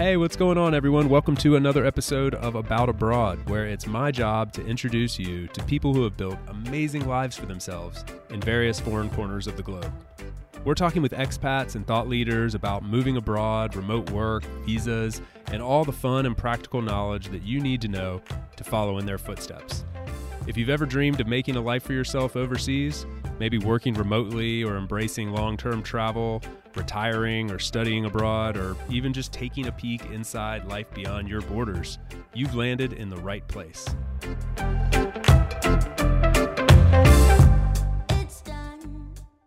Hey, what's going on, everyone? Welcome to another episode of About Abroad, where it's my job to introduce you to people who have built amazing lives for themselves in various foreign corners of the globe. We're talking with expats and thought leaders about moving abroad, remote work, visas, and all the fun and practical knowledge that you need to know to follow in their footsteps. If you've ever dreamed of making a life for yourself overseas, maybe working remotely or embracing long term travel, retiring or studying abroad, or even just taking a peek inside life beyond your borders, you've landed in the right place.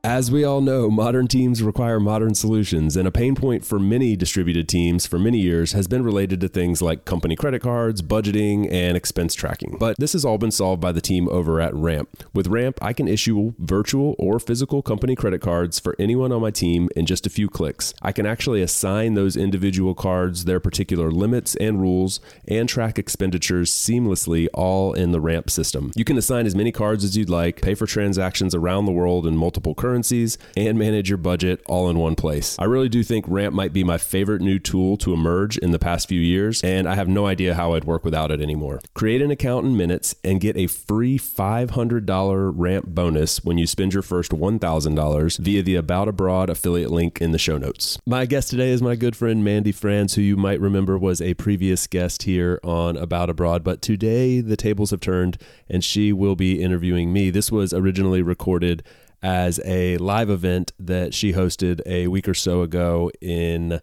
As we all know, modern teams require modern solutions, and a pain point for many distributed teams for many years has been related to things like company credit cards, budgeting, and expense tracking. But this has all been solved by the team over at Ramp. With Ramp, I can issue virtual or physical company credit cards for anyone on my team in just a few clicks. I can actually assign those individual cards their particular limits and rules and track expenditures seamlessly all in the Ramp system. You can assign as many cards as you'd like, pay for transactions around the world in multiple currencies currencies, and manage your budget all in one place. I really do think Ramp might be my favorite new tool to emerge in the past few years, and I have no idea how I'd work without it anymore. Create an account in minutes and get a free $500 Ramp bonus when you spend your first $1,000 via the About Abroad affiliate link in the show notes. My guest today is my good friend Mandy Franz, who you might remember was a previous guest here on About Abroad, but today the tables have turned and she will be interviewing me. This was originally recorded as a live event that she hosted a week or so ago in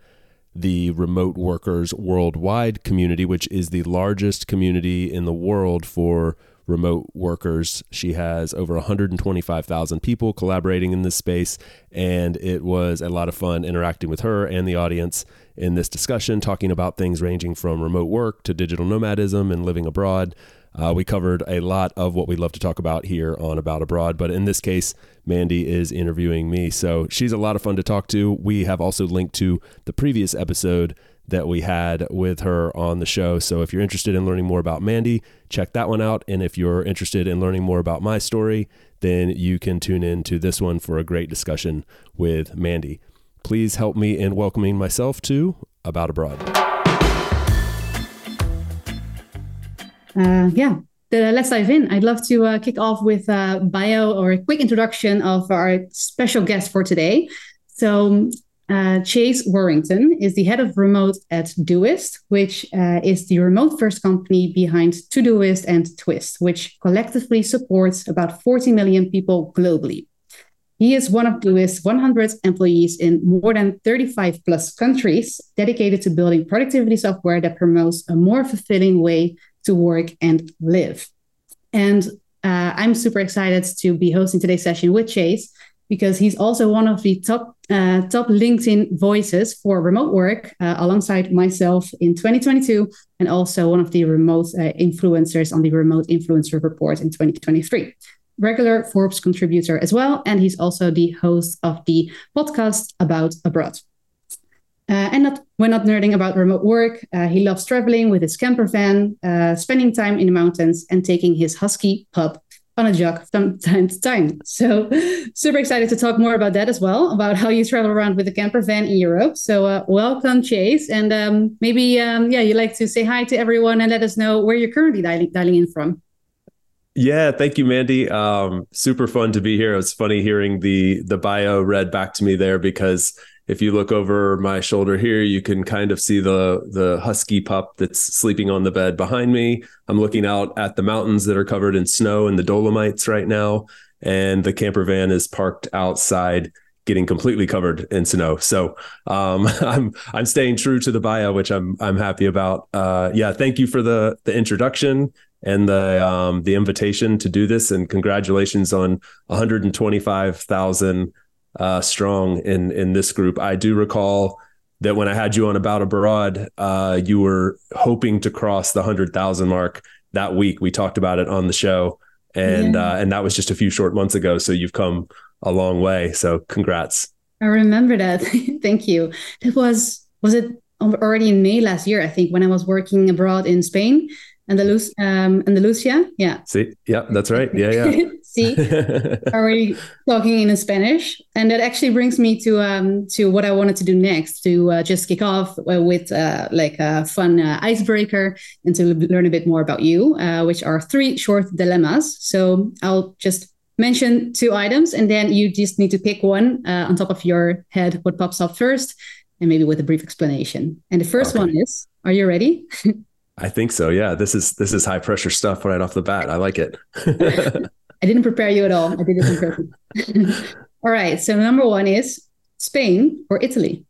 the remote workers worldwide community, which is the largest community in the world for remote workers. She has over 125,000 people collaborating in this space, and it was a lot of fun interacting with her and the audience in this discussion, talking about things ranging from remote work to digital nomadism and living abroad. Uh, we covered a lot of what we love to talk about here on About Abroad, but in this case, Mandy is interviewing me. So she's a lot of fun to talk to. We have also linked to the previous episode that we had with her on the show. So if you're interested in learning more about Mandy, check that one out. And if you're interested in learning more about my story, then you can tune in to this one for a great discussion with Mandy. Please help me in welcoming myself to About Abroad. Uh, yeah, let's dive in. I'd love to uh, kick off with a bio or a quick introduction of our special guest for today. So, uh, Chase Warrington is the head of remote at Doist, which uh, is the remote first company behind Todoist and Twist, which collectively supports about 40 million people globally. He is one of Doist's 100 employees in more than 35 plus countries, dedicated to building productivity software that promotes a more fulfilling way to work and live. And uh, I'm super excited to be hosting today's session with Chase because he's also one of the top uh, top LinkedIn voices for remote work, uh, alongside myself in 2022, and also one of the remote uh, influencers on the Remote Influencer Report in 2023. Regular Forbes contributor as well, and he's also the host of the podcast About Abroad. Uh, and not, when not nerding about remote work, uh, he loves traveling with his camper van, uh, spending time in the mountains, and taking his husky pup on a jog from time to time. So, super excited to talk more about that as well, about how you travel around with a camper van in Europe. So, uh, welcome, Chase. And um, maybe, um, yeah, you'd like to say hi to everyone and let us know where you're currently dialing, dialing in from. Yeah, thank you, Mandy. Um, super fun to be here. It was funny hearing the the bio read back to me there because if you look over my shoulder here, you can kind of see the the husky pup that's sleeping on the bed behind me. I'm looking out at the mountains that are covered in snow and the Dolomites right now, and the camper van is parked outside getting completely covered in snow. So um, I'm I'm staying true to the bio, which I'm I'm happy about. Uh, yeah, thank you for the the introduction and the um, the invitation to do this, and congratulations on 125,000 uh, strong in in this group. I do recall that when I had you on about abroad, uh, you were hoping to cross the hundred thousand mark that week. We talked about it on the show, and yeah. uh, and that was just a few short months ago. So you've come a long way. So congrats. I remember that. Thank you. It was was it already in May last year? I think when I was working abroad in Spain. Andalus, um, Andalusia. Yeah. See, yeah, that's right. Yeah, yeah. See, already talking in Spanish, and that actually brings me to um to what I wanted to do next to uh, just kick off uh, with uh, like a fun uh, icebreaker and to learn a bit more about you, uh, which are three short dilemmas. So I'll just mention two items, and then you just need to pick one uh, on top of your head what pops up first, and maybe with a brief explanation. And the first okay. one is: Are you ready? I think so. Yeah, this is this is high pressure stuff right off the bat. I like it. I didn't prepare you at all. I did it on all right. So number one is Spain or Italy.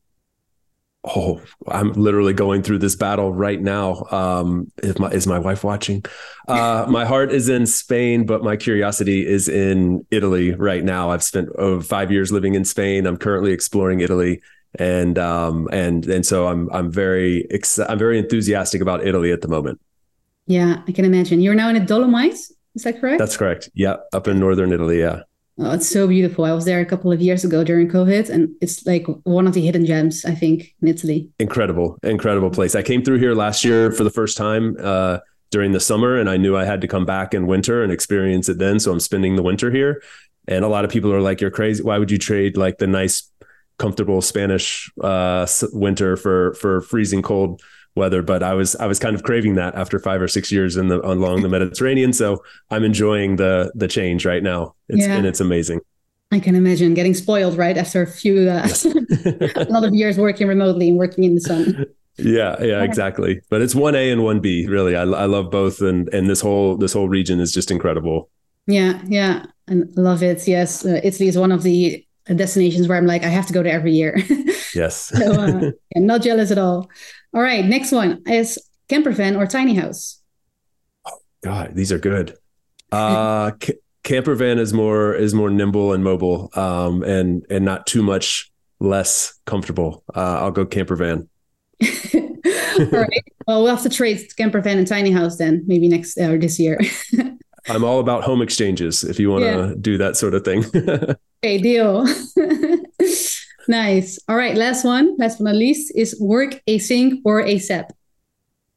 Oh, I'm literally going through this battle right now. Um, is my is my wife watching? Uh, my heart is in Spain, but my curiosity is in Italy right now. I've spent oh, five years living in Spain. I'm currently exploring Italy and um and and so I'm I'm very ex- I'm very enthusiastic about Italy at the moment. Yeah, I can imagine. You're now in the Dolomites, is that correct? That's correct. Yeah, up in northern Italy. Yeah. Oh, it's so beautiful. I was there a couple of years ago during COVID, and it's like one of the hidden gems, I think, in Italy. Incredible, incredible place. I came through here last year for the first time uh, during the summer, and I knew I had to come back in winter and experience it then. So I'm spending the winter here. And a lot of people are like, "You're crazy. Why would you trade like the nice comfortable Spanish uh, winter for for freezing cold weather. But I was I was kind of craving that after five or six years in the along the Mediterranean. So I'm enjoying the the change right now. It's, yeah. and it's amazing. I can imagine getting spoiled right after a few uh, yes. a lot of years working remotely and working in the sun. Yeah, yeah, exactly. But it's one A and one B. Really, I, I love both, and and this whole this whole region is just incredible. Yeah, yeah, and love it. Yes, uh, Italy is one of the destinations where I'm like, I have to go to every year. Yes. so uh, I'm not jealous at all. All right, next one is camper van or tiny house. Oh God, these are good. Uh, c- camper van is more is more nimble and mobile, um, and and not too much less comfortable. Uh, I'll go camper van. all right. Well, we'll have to trade camper van and tiny house then, maybe next or uh, this year. I'm all about home exchanges if you want to yeah. do that sort of thing. okay, deal. nice. All right, last one, last but not least, is work async or ASAP.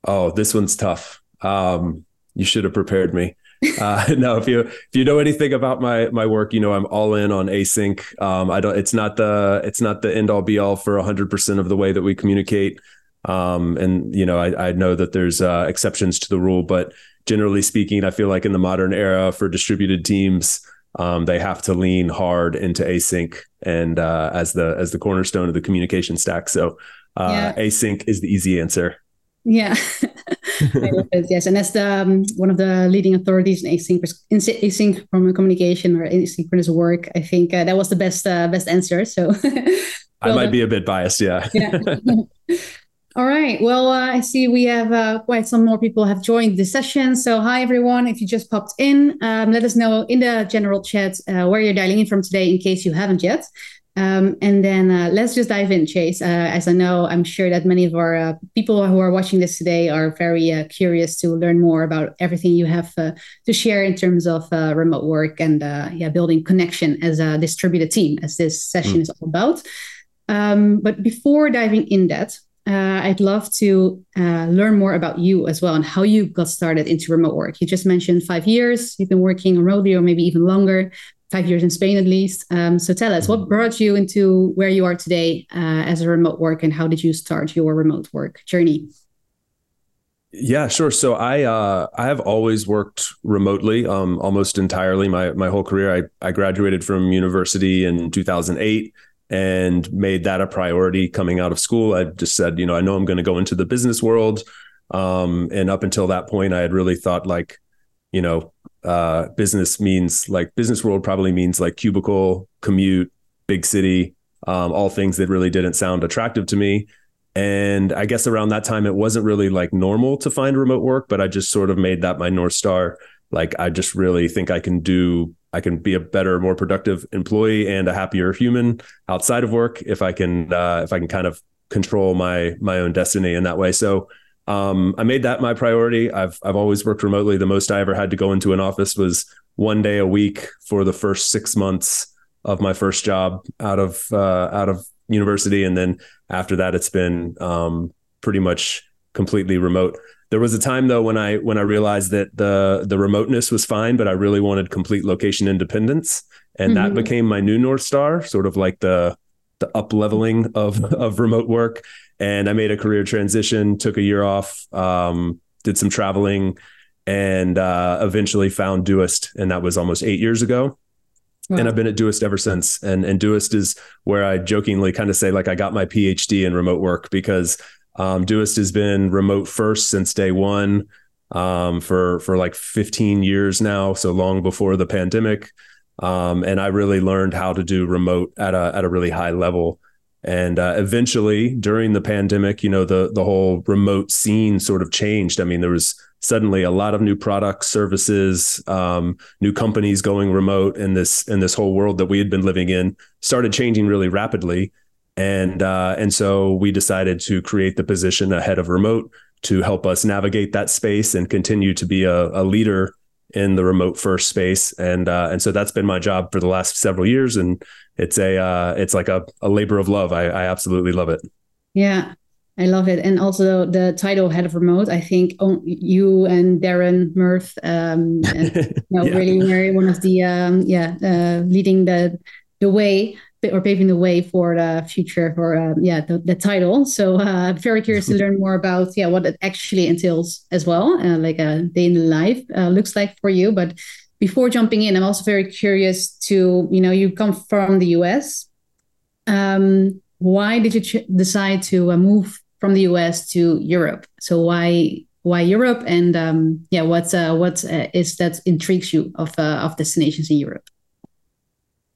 Oh, this one's tough. Um, you should have prepared me. Uh, no, if you if you know anything about my my work, you know I'm all in on async. Um, I don't. It's not the it's not the end all be all for 100 percent of the way that we communicate. Um, and you know I, I know that there's uh, exceptions to the rule, but generally speaking, I feel like in the modern era for distributed teams, um, they have to lean hard into async and uh, as the as the cornerstone of the communication stack. So uh, yeah. async is the easy answer. Yeah, yes, and that's the um, one of the leading authorities in async async from communication or asynchronous work. I think uh, that was the best uh, best answer. So I might be a bit biased. Yeah. yeah. All right. Well, uh, I see we have uh, quite some more people have joined the session. So, hi everyone. If you just popped in, um, let us know in the general chat uh, where you're dialing in from today, in case you haven't yet. Um, and then uh, let's just dive in, Chase. Uh, as I know, I'm sure that many of our uh, people who are watching this today are very curious to learn more about everything you have to share in terms of remote work and yeah, building connection as a distributed team, as this session mm. is all about. Um, but before diving in that, uh, I'd love to uh, learn more about you as well and how you got started into remote work. You just mentioned five years you've been working remotely, or maybe even longer, five years in Spain at least. Um, so tell us, what mm-hmm. brought you into where you are today uh, as a remote work, and how did you start your remote work journey? Yeah, sure. So I uh, I have always worked remotely, um, almost entirely my my whole career. I I graduated from university in 2008 and made that a priority coming out of school. I just said, you know, I know I'm going to go into the business world. Um, and up until that point, I had really thought like, you know, uh, business means like business world probably means like cubicle, commute, big city, um, all things that really didn't sound attractive to me. And I guess around that time, it wasn't really like normal to find remote work, but I just sort of made that my North Star. Like, I just really think I can do I can be a better, more productive employee and a happier human outside of work if I can uh, if I can kind of control my my own destiny in that way. So um, I made that my priority. I've I've always worked remotely. The most I ever had to go into an office was one day a week for the first six months of my first job out of uh, out of university, and then after that, it's been um, pretty much completely remote there was a time though when I when I realized that the the remoteness was fine, but I really wanted complete location independence, and mm-hmm. that became my new north star, sort of like the the up leveling of of remote work. And I made a career transition, took a year off, um, did some traveling, and uh, eventually found Doist, and that was almost eight years ago. Wow. And I've been at Doist ever since. And and Doist is where I jokingly kind of say like I got my PhD in remote work because um, Doist has been remote first since day one um, for for like 15 years now, so long before the pandemic. Um, and I really learned how to do remote at a at a really high level. And uh, eventually, during the pandemic, you know, the the whole remote scene sort of changed. I mean, there was suddenly a lot of new products, services, um, new companies going remote, and this and this whole world that we had been living in started changing really rapidly. And uh, and so we decided to create the position ahead of remote to help us navigate that space and continue to be a, a leader in the remote first space. And uh, and so that's been my job for the last several years, and it's a uh, it's like a, a labor of love. I, I absolutely love it. Yeah, I love it. And also the title head of remote, I think oh, you and Darren Murph, um, and, you know, yeah. really very one of the, um, yeah, uh, leading the, the way or paving the way for the future for, uh, yeah, the, the title. So uh, I'm very curious to learn more about, yeah, what it actually entails as well, uh, like a day in the life uh, looks like for you. But before jumping in, I'm also very curious to, you know, you come from the US. Um, why did you ch- decide to uh, move from the US to Europe. So why why Europe and um, yeah, what's uh, what uh, is that intrigues you of uh, of destinations in Europe?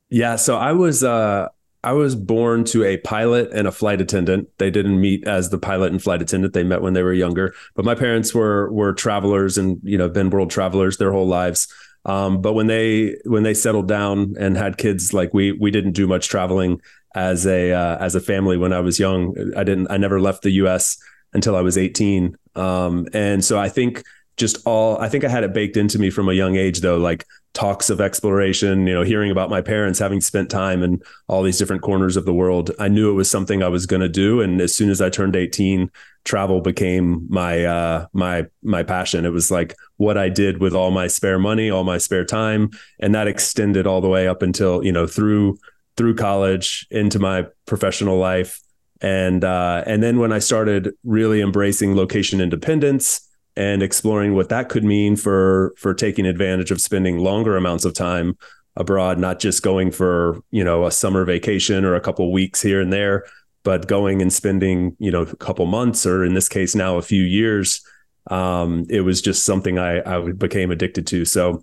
Yeah, so I was uh, I was born to a pilot and a flight attendant. They didn't meet as the pilot and flight attendant. They met when they were younger. But my parents were were travelers and you know been world travelers their whole lives. Um, but when they when they settled down and had kids, like we we didn't do much traveling as a uh, as a family when I was young. I didn't I never left the U.S. until I was 18, um, and so I think just all I think I had it baked into me from a young age though, like talks of exploration, you know, hearing about my parents having spent time in all these different corners of the world. I knew it was something I was going to do, and as soon as I turned 18, travel became my uh, my my passion. It was like what I did with all my spare money, all my spare time, and that extended all the way up until you know through through college into my professional life and uh, and then when I started really embracing location independence and exploring what that could mean for for taking advantage of spending longer amounts of time abroad, not just going for you know a summer vacation or a couple weeks here and there, but going and spending you know a couple months or in this case now a few years. Um, it was just something I I became addicted to. So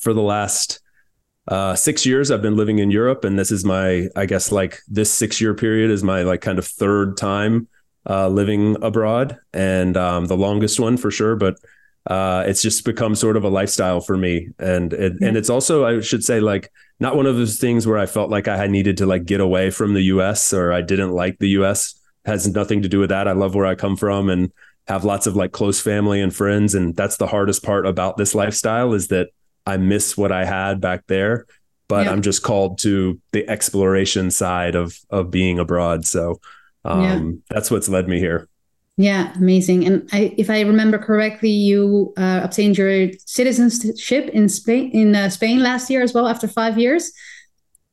for the last uh, six years I've been living in Europe, and this is my, I guess, like this six year period is my like kind of third time uh, living abroad, and um, the longest one for sure. But uh, it's just become sort of a lifestyle for me, and it, yeah. and it's also I should say like not one of those things where I felt like I had needed to like get away from the U.S. or I didn't like the U.S. It has nothing to do with that. I love where I come from and have lots of like close family and friends, and that's the hardest part about this lifestyle is that I miss what I had back there, but yeah. I'm just called to the exploration side of of being abroad. So um, yeah. that's what's led me here. Yeah, amazing. And I, if I remember correctly, you uh, obtained your citizenship in Spain in uh, Spain last year as well after five years.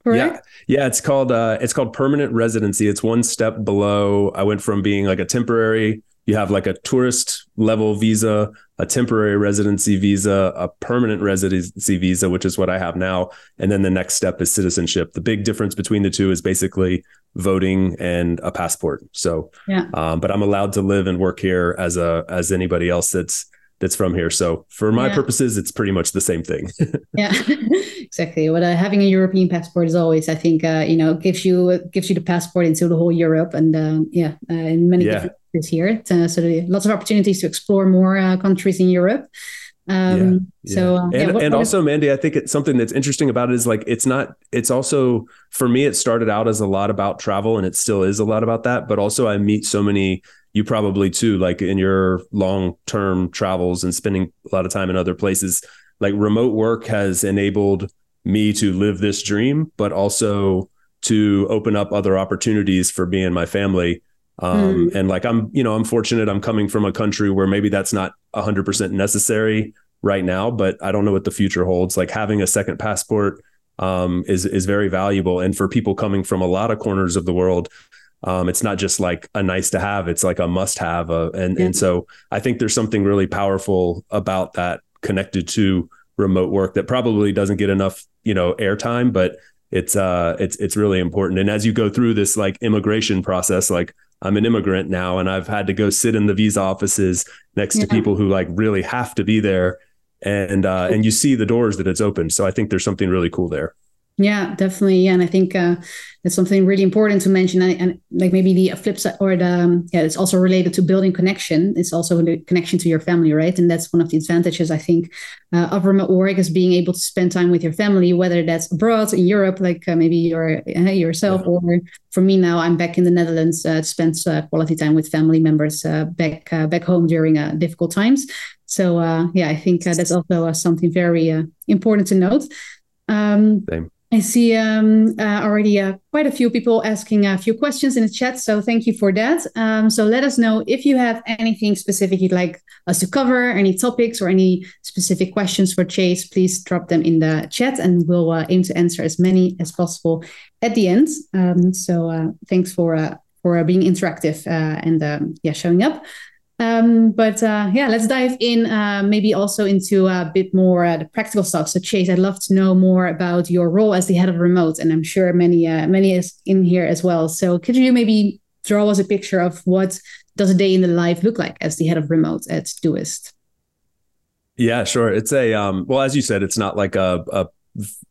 Correct? Yeah, yeah. It's called uh, it's called permanent residency. It's one step below. I went from being like a temporary you have like a tourist level visa, a temporary residency visa, a permanent residency visa, which is what I have now. And then the next step is citizenship. The big difference between the two is basically voting and a passport. So, yeah. Um, but I'm allowed to live and work here as a as anybody else that's that's from here. So for my yeah. purposes, it's pretty much the same thing. yeah, exactly. But uh, having a European passport is always, I think, uh, you know, gives you gives you the passport into the whole Europe, and uh, yeah, uh, in many yeah. different countries here. Uh, so lots of opportunities to explore more uh, countries in Europe. Um, yeah, so and, yeah, what, and what also, Mandy, I think it's something that's interesting about it is like it's not. It's also for me, it started out as a lot about travel, and it still is a lot about that. But also, I meet so many you probably too, like in your long term travels and spending a lot of time in other places, like remote work has enabled me to live this dream, but also to open up other opportunities for me and my family. Um, mm. And like I'm, you know, I'm fortunate. I'm coming from a country where maybe that's not 100% necessary right now, but I don't know what the future holds. Like having a second passport um, is is very valuable, and for people coming from a lot of corners of the world, um, it's not just like a nice to have; it's like a must have. Uh, and yeah. and so I think there's something really powerful about that connected to remote work that probably doesn't get enough, you know, airtime, but it's uh it's it's really important. And as you go through this like immigration process, like I'm an immigrant now and I've had to go sit in the visa offices next yeah. to people who like really have to be there and uh, and you see the doors that it's opened. So I think there's something really cool there. Yeah, definitely. Yeah, and I think uh, that's something really important to mention. And, and, like maybe the flip side, or the um, yeah, it's also related to building connection. It's also the connection to your family, right? And that's one of the advantages I think uh, of remote work is being able to spend time with your family, whether that's abroad in Europe, like uh, maybe you're uh, yourself, yeah. or for me now, I'm back in the Netherlands uh, to spend uh, quality time with family members back back home during difficult times. So yeah, I think that's also something very important to note. Um, Same. I see um, uh, already uh, quite a few people asking a few questions in the chat, so thank you for that. Um, so let us know if you have anything specific you'd like us to cover, any topics or any specific questions for Chase. Please drop them in the chat, and we'll uh, aim to answer as many as possible at the end. Um, so uh, thanks for uh, for being interactive uh, and um, yeah showing up. Um, but uh, yeah, let's dive in uh, maybe also into a bit more uh, the practical stuff. So Chase, I'd love to know more about your role as the head of remote, and I'm sure many uh, many is in here as well. So could you maybe draw us a picture of what does a day in the life look like as the head of remote at Doist? Yeah, sure. It's a um, well, as you said, it's not like a, a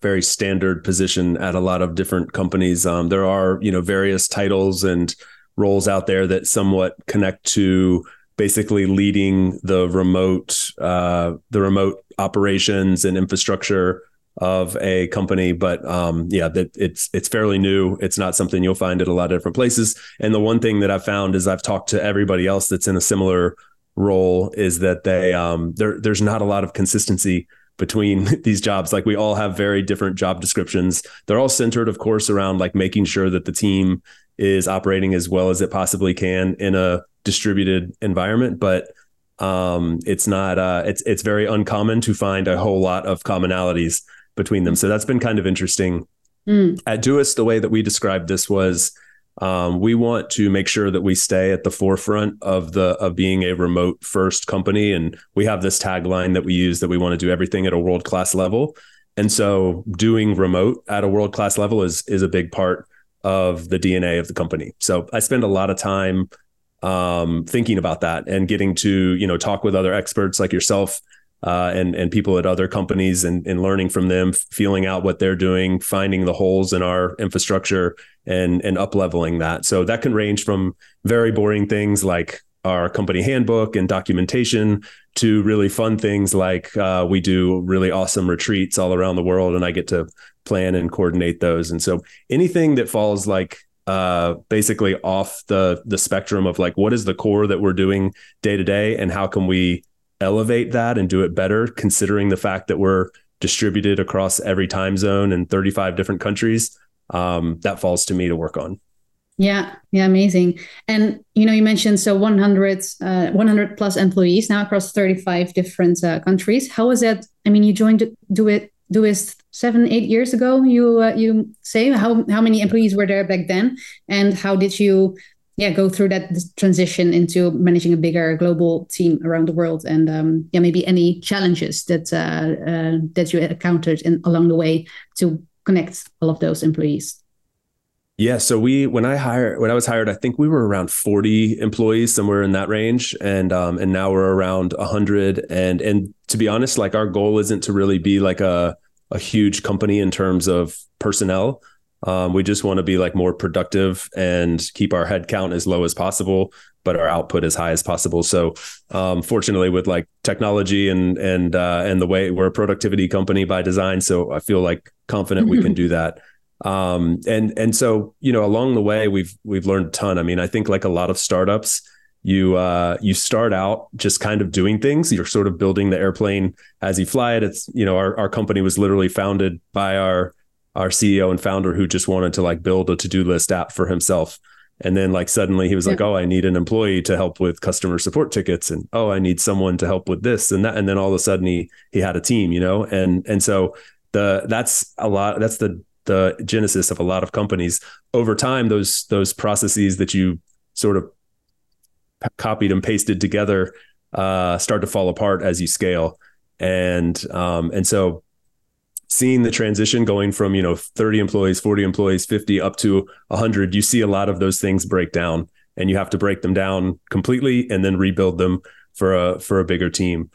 very standard position at a lot of different companies. Um, there are you know various titles and roles out there that somewhat connect to basically leading the remote uh, the remote operations and infrastructure of a company. But um, yeah that it's it's fairly new. It's not something you'll find at a lot of different places. And the one thing that i've found is i've talked to everybody else that's in a similar role is that they um, there there's not a lot of consistency between these jobs. Like we all have very different job descriptions. They're all centered of course around like making sure that the team is operating as well as it possibly can in a distributed environment, but um, it's not uh, it's it's very uncommon to find a whole lot of commonalities between them. So that's been kind of interesting. Mm. At Doist, the way that we described this was um, we want to make sure that we stay at the forefront of the of being a remote first company, and we have this tagline that we use that we want to do everything at a world class level. And so, doing remote at a world class level is is a big part of the DNA of the company. So I spend a lot of time um, thinking about that and getting to you know talk with other experts like yourself uh, and and people at other companies and, and learning from them, feeling out what they're doing, finding the holes in our infrastructure and and up leveling that. So that can range from very boring things like our company handbook and documentation to really fun things like uh, we do really awesome retreats all around the world and i get to plan and coordinate those. And so anything that falls like uh, basically off the the spectrum of like what is the core that we're doing day to day and how can we elevate that and do it better considering the fact that we're distributed across every time zone in 35 different countries um, that falls to me to work on yeah, yeah, amazing. And you know, you mentioned so 100, uh, 100 plus employees now across 35 different uh, countries. How was that? I mean, you joined Do It Doist seven, eight years ago. You uh, you say how how many employees were there back then, and how did you yeah go through that transition into managing a bigger global team around the world and um, yeah maybe any challenges that uh, uh, that you encountered in, along the way to connect all of those employees yeah. So we, when I hired, when I was hired, I think we were around 40 employees, somewhere in that range. And, um, and now we're around hundred. And, and to be honest, like our goal isn't to really be like a, a huge company in terms of personnel. Um, we just want to be like more productive and keep our headcount as low as possible, but our output as high as possible. So, um, fortunately, with like technology and and uh, and the way we're a productivity company by design, so I feel like confident we can do that um, and and so you know along the way we've we've learned a ton i mean i think like a lot of startups you uh, you start out just kind of doing things you're sort of building the airplane as you fly it it's you know our, our company was literally founded by our our ceo and founder who just wanted to like build a to-do list app for himself And then like suddenly he was yeah. like, "Oh, I need an employee to help with customer support tickets," and "Oh, I need someone to help with this and that." And then all of a sudden he he had a team, you know. And and so the that's a lot. That's the the genesis of a lot of companies. Over time, those those processes that you sort of copied and pasted together uh, start to fall apart as you scale. And um, and so seeing the transition going from you know 30 employees 40 employees 50 up to 100 you see a lot of those things break down and you have to break them down completely and then rebuild them for a for a bigger team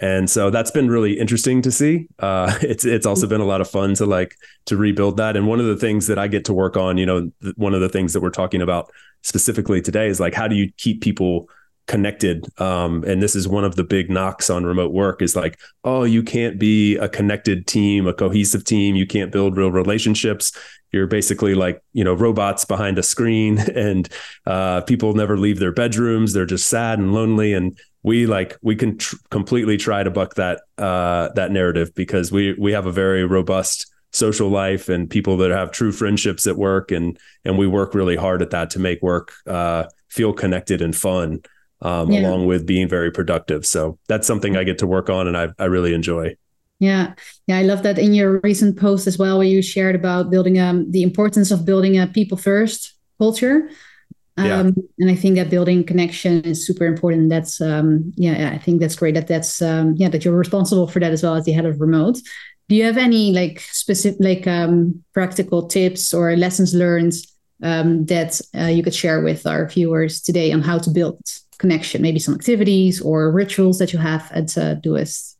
and so that's been really interesting to see. Uh, it's it's also been a lot of fun to like to rebuild that. And one of the things that i get to work on you know th- one of the things that we're talking about specifically today is like how do you keep people connected? Um, and this is one of the big knocks on remote work is like oh you can't be a connected team a cohesive team. You can't build real relationships. You're basically like you know robots behind a screen and uh, people never leave their bedrooms. They're just sad and lonely. And we like we can tr- completely try to buck that uh, that narrative because we we have a very robust social life and people that have true friendships at work and and we work really hard at that to make work uh, feel connected and fun um, yeah. along with being very productive. So that's something I get to work on and I, I really enjoy. Yeah, yeah, I love that in your recent post as well, where you shared about building um, the importance of building a people first culture. Um, and I think that building connection is super important. That's um, yeah, I think that's great. That that's um, yeah, that you're responsible for that as well as the head of remote. Do you have any like specific like um, practical tips or lessons learned um, that uh, you could share with our viewers today on how to build connection, maybe some activities or rituals that you have at uh?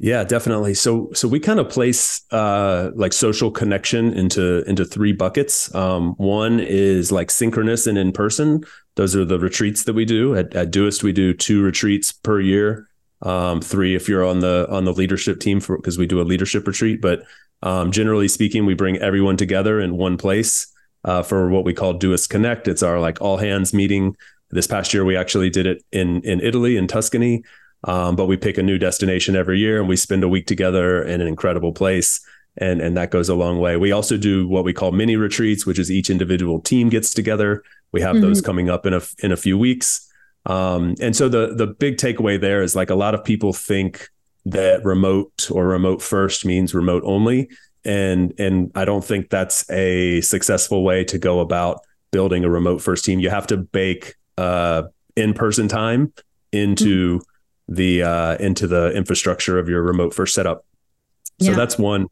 Yeah, definitely. So so we kind of place uh, like social connection into into three buckets. Um, one is like synchronous and in person. Those are the retreats that we do at, at Doist. We do two retreats per year. Um, three if you're on the on the leadership team for because we do a leadership retreat. But um, generally speaking, we bring everyone together in one place uh, for what we call Doist Connect. It's our like all hands meeting this past year, we actually did it in in Italy, in Tuscany. Um, but we pick a new destination every year, and we spend a week together in an incredible place, and and that goes a long way. We also do what we call mini retreats, which is each individual team gets together. We have mm-hmm. those coming up in a in a few weeks. Um, and so the the big takeaway there is like a lot of people think that remote or remote first means remote only, and and I don't think that's a successful way to go about building a remote first team. You have to bake uh, in-person time into mm-hmm. The uh, into the infrastructure of your remote first setup. So yeah. that's one.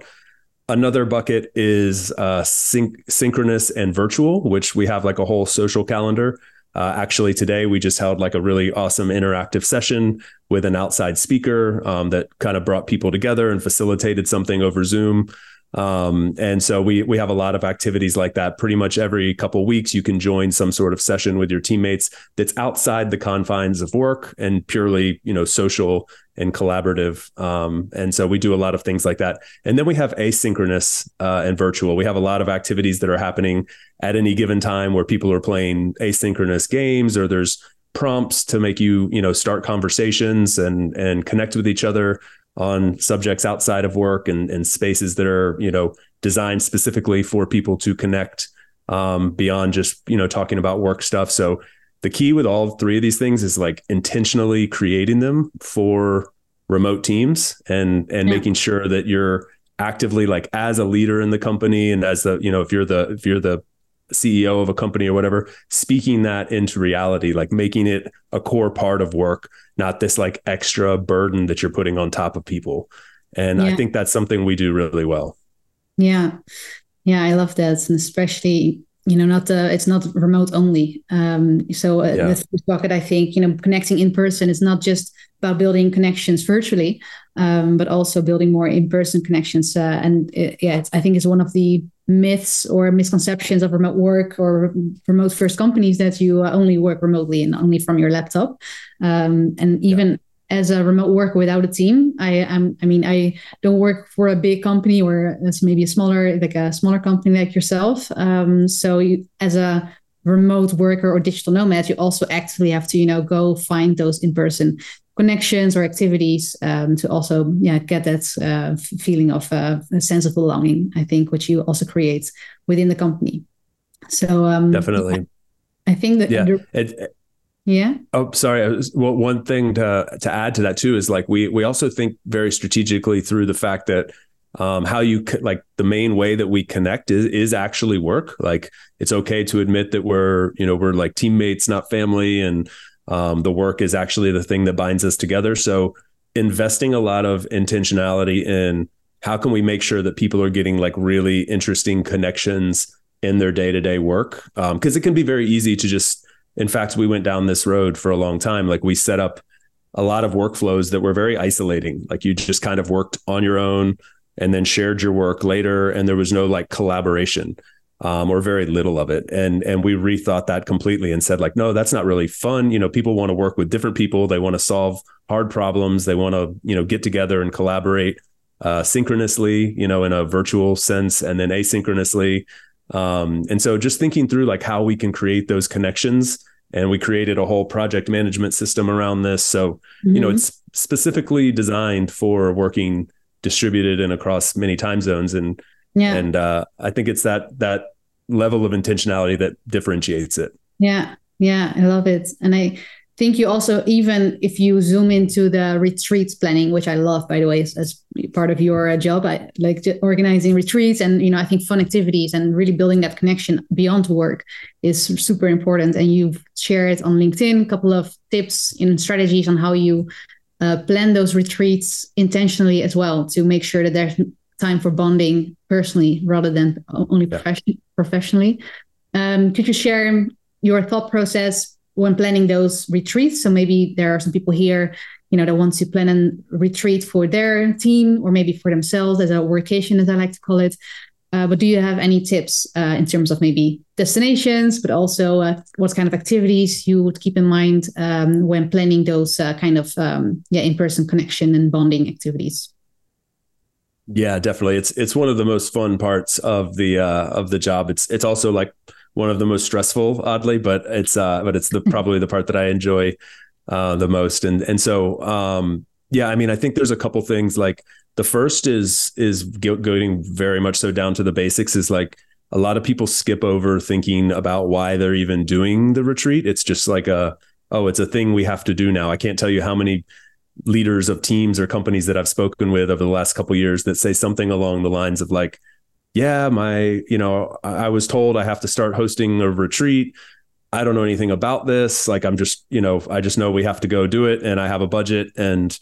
Another bucket is uh, syn- synchronous and virtual, which we have like a whole social calendar. Uh, actually, today we just held like a really awesome interactive session with an outside speaker um, that kind of brought people together and facilitated something over Zoom. Um, and so we we have a lot of activities like that. Pretty much every couple weeks, you can join some sort of session with your teammates that's outside the confines of work and purely you know social and collaborative. Um, and so we do a lot of things like that. And then we have asynchronous uh, and virtual. We have a lot of activities that are happening at any given time where people are playing asynchronous games or there's prompts to make you you know start conversations and and connect with each other on subjects outside of work and, and spaces that are you know designed specifically for people to connect um, beyond just you know talking about work stuff so the key with all three of these things is like intentionally creating them for remote teams and and yeah. making sure that you're actively like as a leader in the company and as the you know if you're the if you're the CEO of a company or whatever, speaking that into reality, like making it a core part of work, not this like extra burden that you're putting on top of people. And yeah. I think that's something we do really well. Yeah. Yeah, I love that. And especially, you know, not the, it's not remote only. Um, so uh, yeah. with this bucket, I think, you know, connecting in person is not just about building connections virtually, um, but also building more in-person connections. Uh, and it, yeah, I think it's one of the myths or misconceptions of remote work or remote first companies that you only work remotely and only from your laptop. Um, and even yeah. as a remote worker without a team, I am. I mean, I don't work for a big company or as maybe a smaller, like a smaller company like yourself. Um, so you, as a remote worker or digital nomad, you also actively have to, you know, go find those in person connections or activities um, to also yeah get that uh, feeling of uh, a sense of belonging i think which you also create within the company So um, definitely, I think that yeah. the, it, yeah. Oh, sorry. Well, one thing to to add to that too is like we we also think very strategically through the fact that um, how you like the main way that we connect is is actually work. Like it's okay to admit that we're you know we're like teammates, not family, and um, the work is actually the thing that binds us together. So investing a lot of intentionality in how can we make sure that people are getting like really interesting connections in their day to day work. Because um, it can be very easy to just in fact we went down this road for a long time. Like we set up a lot of workflows that were very isolating. Like you just kind of worked on your own and then shared your work later and there was no like collaboration um, or very little of it. And and we rethought that completely and said like no that's not really fun. You know people want to work with different people. They want to solve hard problems. They want to you know get together and collaborate uh, synchronously you know in a virtual sense and then asynchronously. Um, and so just thinking through like how we can create those connections and we created a whole project management system around this. So mm-hmm. you know mm-hmm. it's specifically designed for working distributed and across many time zones. And yeah. and uh, i think it's that that level of intentionality that differentiates it. Yeah. Yeah. I love it. And i think you also even if you zoom into the retreats planning which i love by the way as, as part of your uh, job i like organizing retreats and you know i think fun activities and really building that connection beyond work is super important. And you've shared on linkedin a couple of tips and strategies on how you uh, plan those retreats intentionally as well to make sure that there's time for bonding personally rather than only yeah. profession- professionally. Um, could you share your thought process when planning those retreats? So maybe there are some people here, you know, that want to plan a retreat for their team or maybe for themselves as a workation, as I like to call it. Uh, but do you have any tips uh, in terms of maybe destinations, but also uh, what kind of activities you would keep in mind um, when planning those uh, kind of um, yeah in-person connection and bonding activities? Yeah, definitely. It's it's one of the most fun parts of the uh, of the job. It's it's also like one of the most stressful, oddly, but it's uh, but it's the probably the part that I enjoy the most. And and so um, yeah, I mean, I think there's a couple things like the first is is going very much so down to the basics is like a lot of people skip over thinking about why they're even doing the retreat. It's just like a oh, it's a thing we have to do now. I can't tell you how many leaders of teams or companies that I've spoken with over the last couple years that say something along the lines of like, yeah, my, you know, I was told I have to start hosting a retreat. I don't know anything about this. Like I'm just, you know, I just know we have to go do it and I have a budget and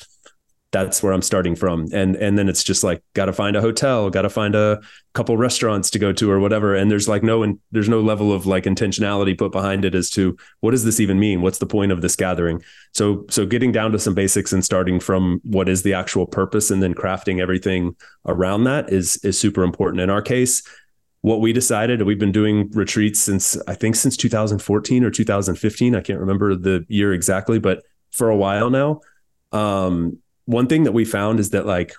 that's where I'm starting from. And and then it's just like got to find a hotel, got to find a couple restaurants to go to or whatever. And there's like no there's no level of like intentionality put behind it as to what does this even mean? What's the point of this gathering? So so getting down to some basics and starting from what is the actual purpose and then crafting everything around that is is super important. In our case, what we decided we've been doing retreats since I think since 2014 or 2015. I can't remember the year exactly, but for a while now. Um, one thing that we found is that like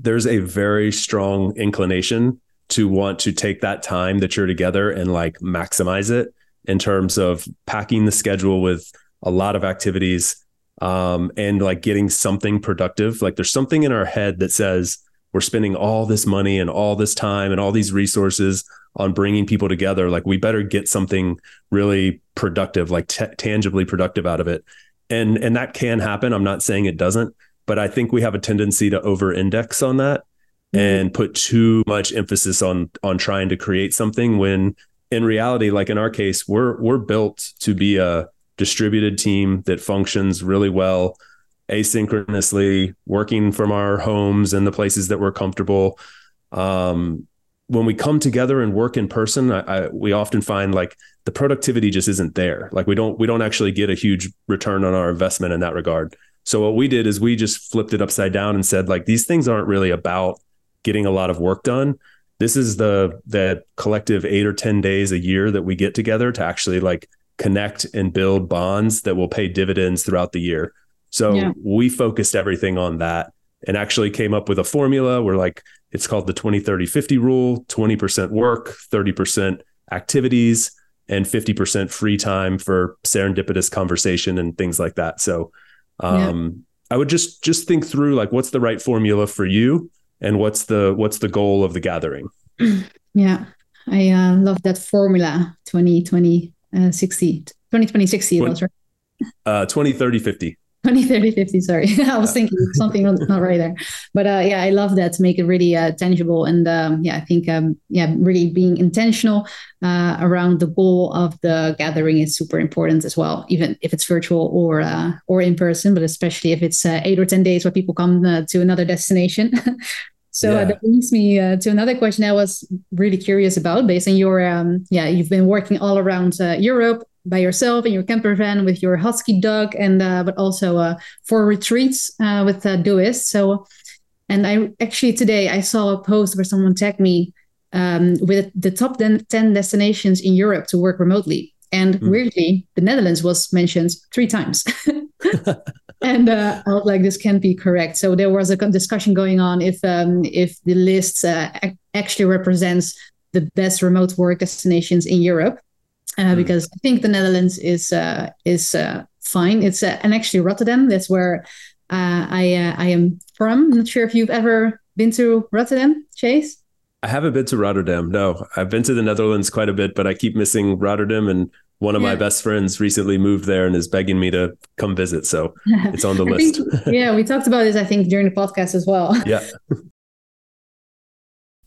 there's a very strong inclination to want to take that time that you're together and like maximize it in terms of packing the schedule with a lot of activities um, and like getting something productive. Like there's something in our head that says we're spending all this money and all this time and all these resources on bringing people together. Like we better get something really productive, like t- tangibly productive out of it and and that can happen i'm not saying it doesn't but i think we have a tendency to over index on that mm-hmm. and put too much emphasis on on trying to create something when in reality like in our case we're we're built to be a distributed team that functions really well asynchronously working from our homes and the places that we're comfortable um, when we come together and work in person I, I, we often find like the productivity just isn't there. Like we don't we don't actually get a huge return on our investment in that regard. So what we did is we just flipped it upside down and said like these things aren't really about getting a lot of work done. This is the the collective 8 or 10 days a year that we get together to actually like connect and build bonds that will pay dividends throughout the year. So yeah. we focused everything on that and actually came up with a formula where like it's called the 20 30 50 rule, 20% work, 30% activities and 50% free time for serendipitous conversation and things like that. So um, yeah. I would just just think through like what's the right formula for you and what's the what's the goal of the gathering. Yeah. I uh, love that formula 2020 uh, 60 2020 60 was right uh 20 30 50 20 30 50 sorry i was thinking something not right there but uh, yeah i love that to make it really uh, tangible and um, yeah i think um, yeah really being intentional uh, around the goal of the gathering is super important as well even if it's virtual or uh, or in person but especially if it's uh, eight or ten days where people come uh, to another destination So yeah. that brings me uh, to another question I was really curious about, based on your um, yeah, you've been working all around uh, Europe by yourself in your camper van with your husky dog, and uh, but also uh, for retreats uh, with uh, Doist. So, and I actually today I saw a post where someone tagged me um, with the top 10 destinations in Europe to work remotely, and mm. weirdly, the Netherlands was mentioned three times. and uh, I was like, this can't be correct. So there was a discussion going on if um, if the list uh, actually represents the best remote work destinations in Europe, uh, mm. because I think the Netherlands is uh, is uh, fine. It's uh, and actually Rotterdam. That's where Uh, I uh, I am from. I'm not sure if you've ever been to Rotterdam, Chase. I haven't been to Rotterdam. No, I've been to the Netherlands quite a bit, but I keep missing Rotterdam and one of yeah. my best friends recently moved there and is begging me to come visit. So it's on the list. Think, yeah, we talked about this, I think, during the podcast as well. Yeah.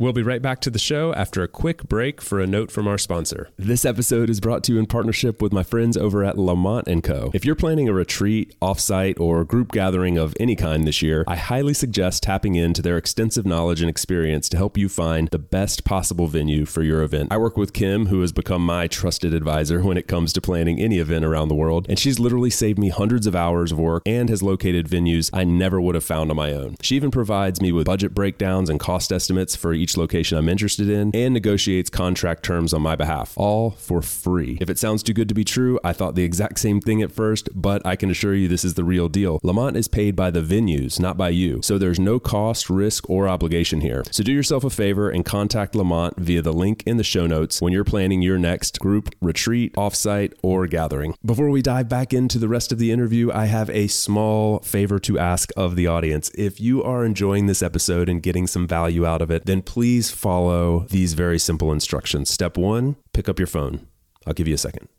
We'll be right back to the show after a quick break for a note from our sponsor. This episode is brought to you in partnership with my friends over at Lamont & Co. If you're planning a retreat, offsite, or group gathering of any kind this year, I highly suggest tapping into their extensive knowledge and experience to help you find the best possible venue for your event. I work with Kim, who has become my trusted advisor when it comes to planning any event around the world, and she's literally saved me hundreds of hours of work and has located venues I never would have found on my own. She even provides me with budget breakdowns and cost estimates for each location I'm interested in and negotiates contract terms on my behalf, all for free. If it sounds too good to be true, I thought the exact same thing at first, but I can assure you this is the real deal. Lamont is paid by the venues, not by you, so there's no cost, risk, or obligation here. So do yourself a favor and contact Lamont via the link in the show notes when you're planning your next group retreat, offsite, or gathering. Before we dive back into the rest of the interview, I have a small favor to ask of the audience. If you are enjoying this episode and getting some value out of it, then please follow these very simple instructions. Step one, pick up your phone. I'll give you a second.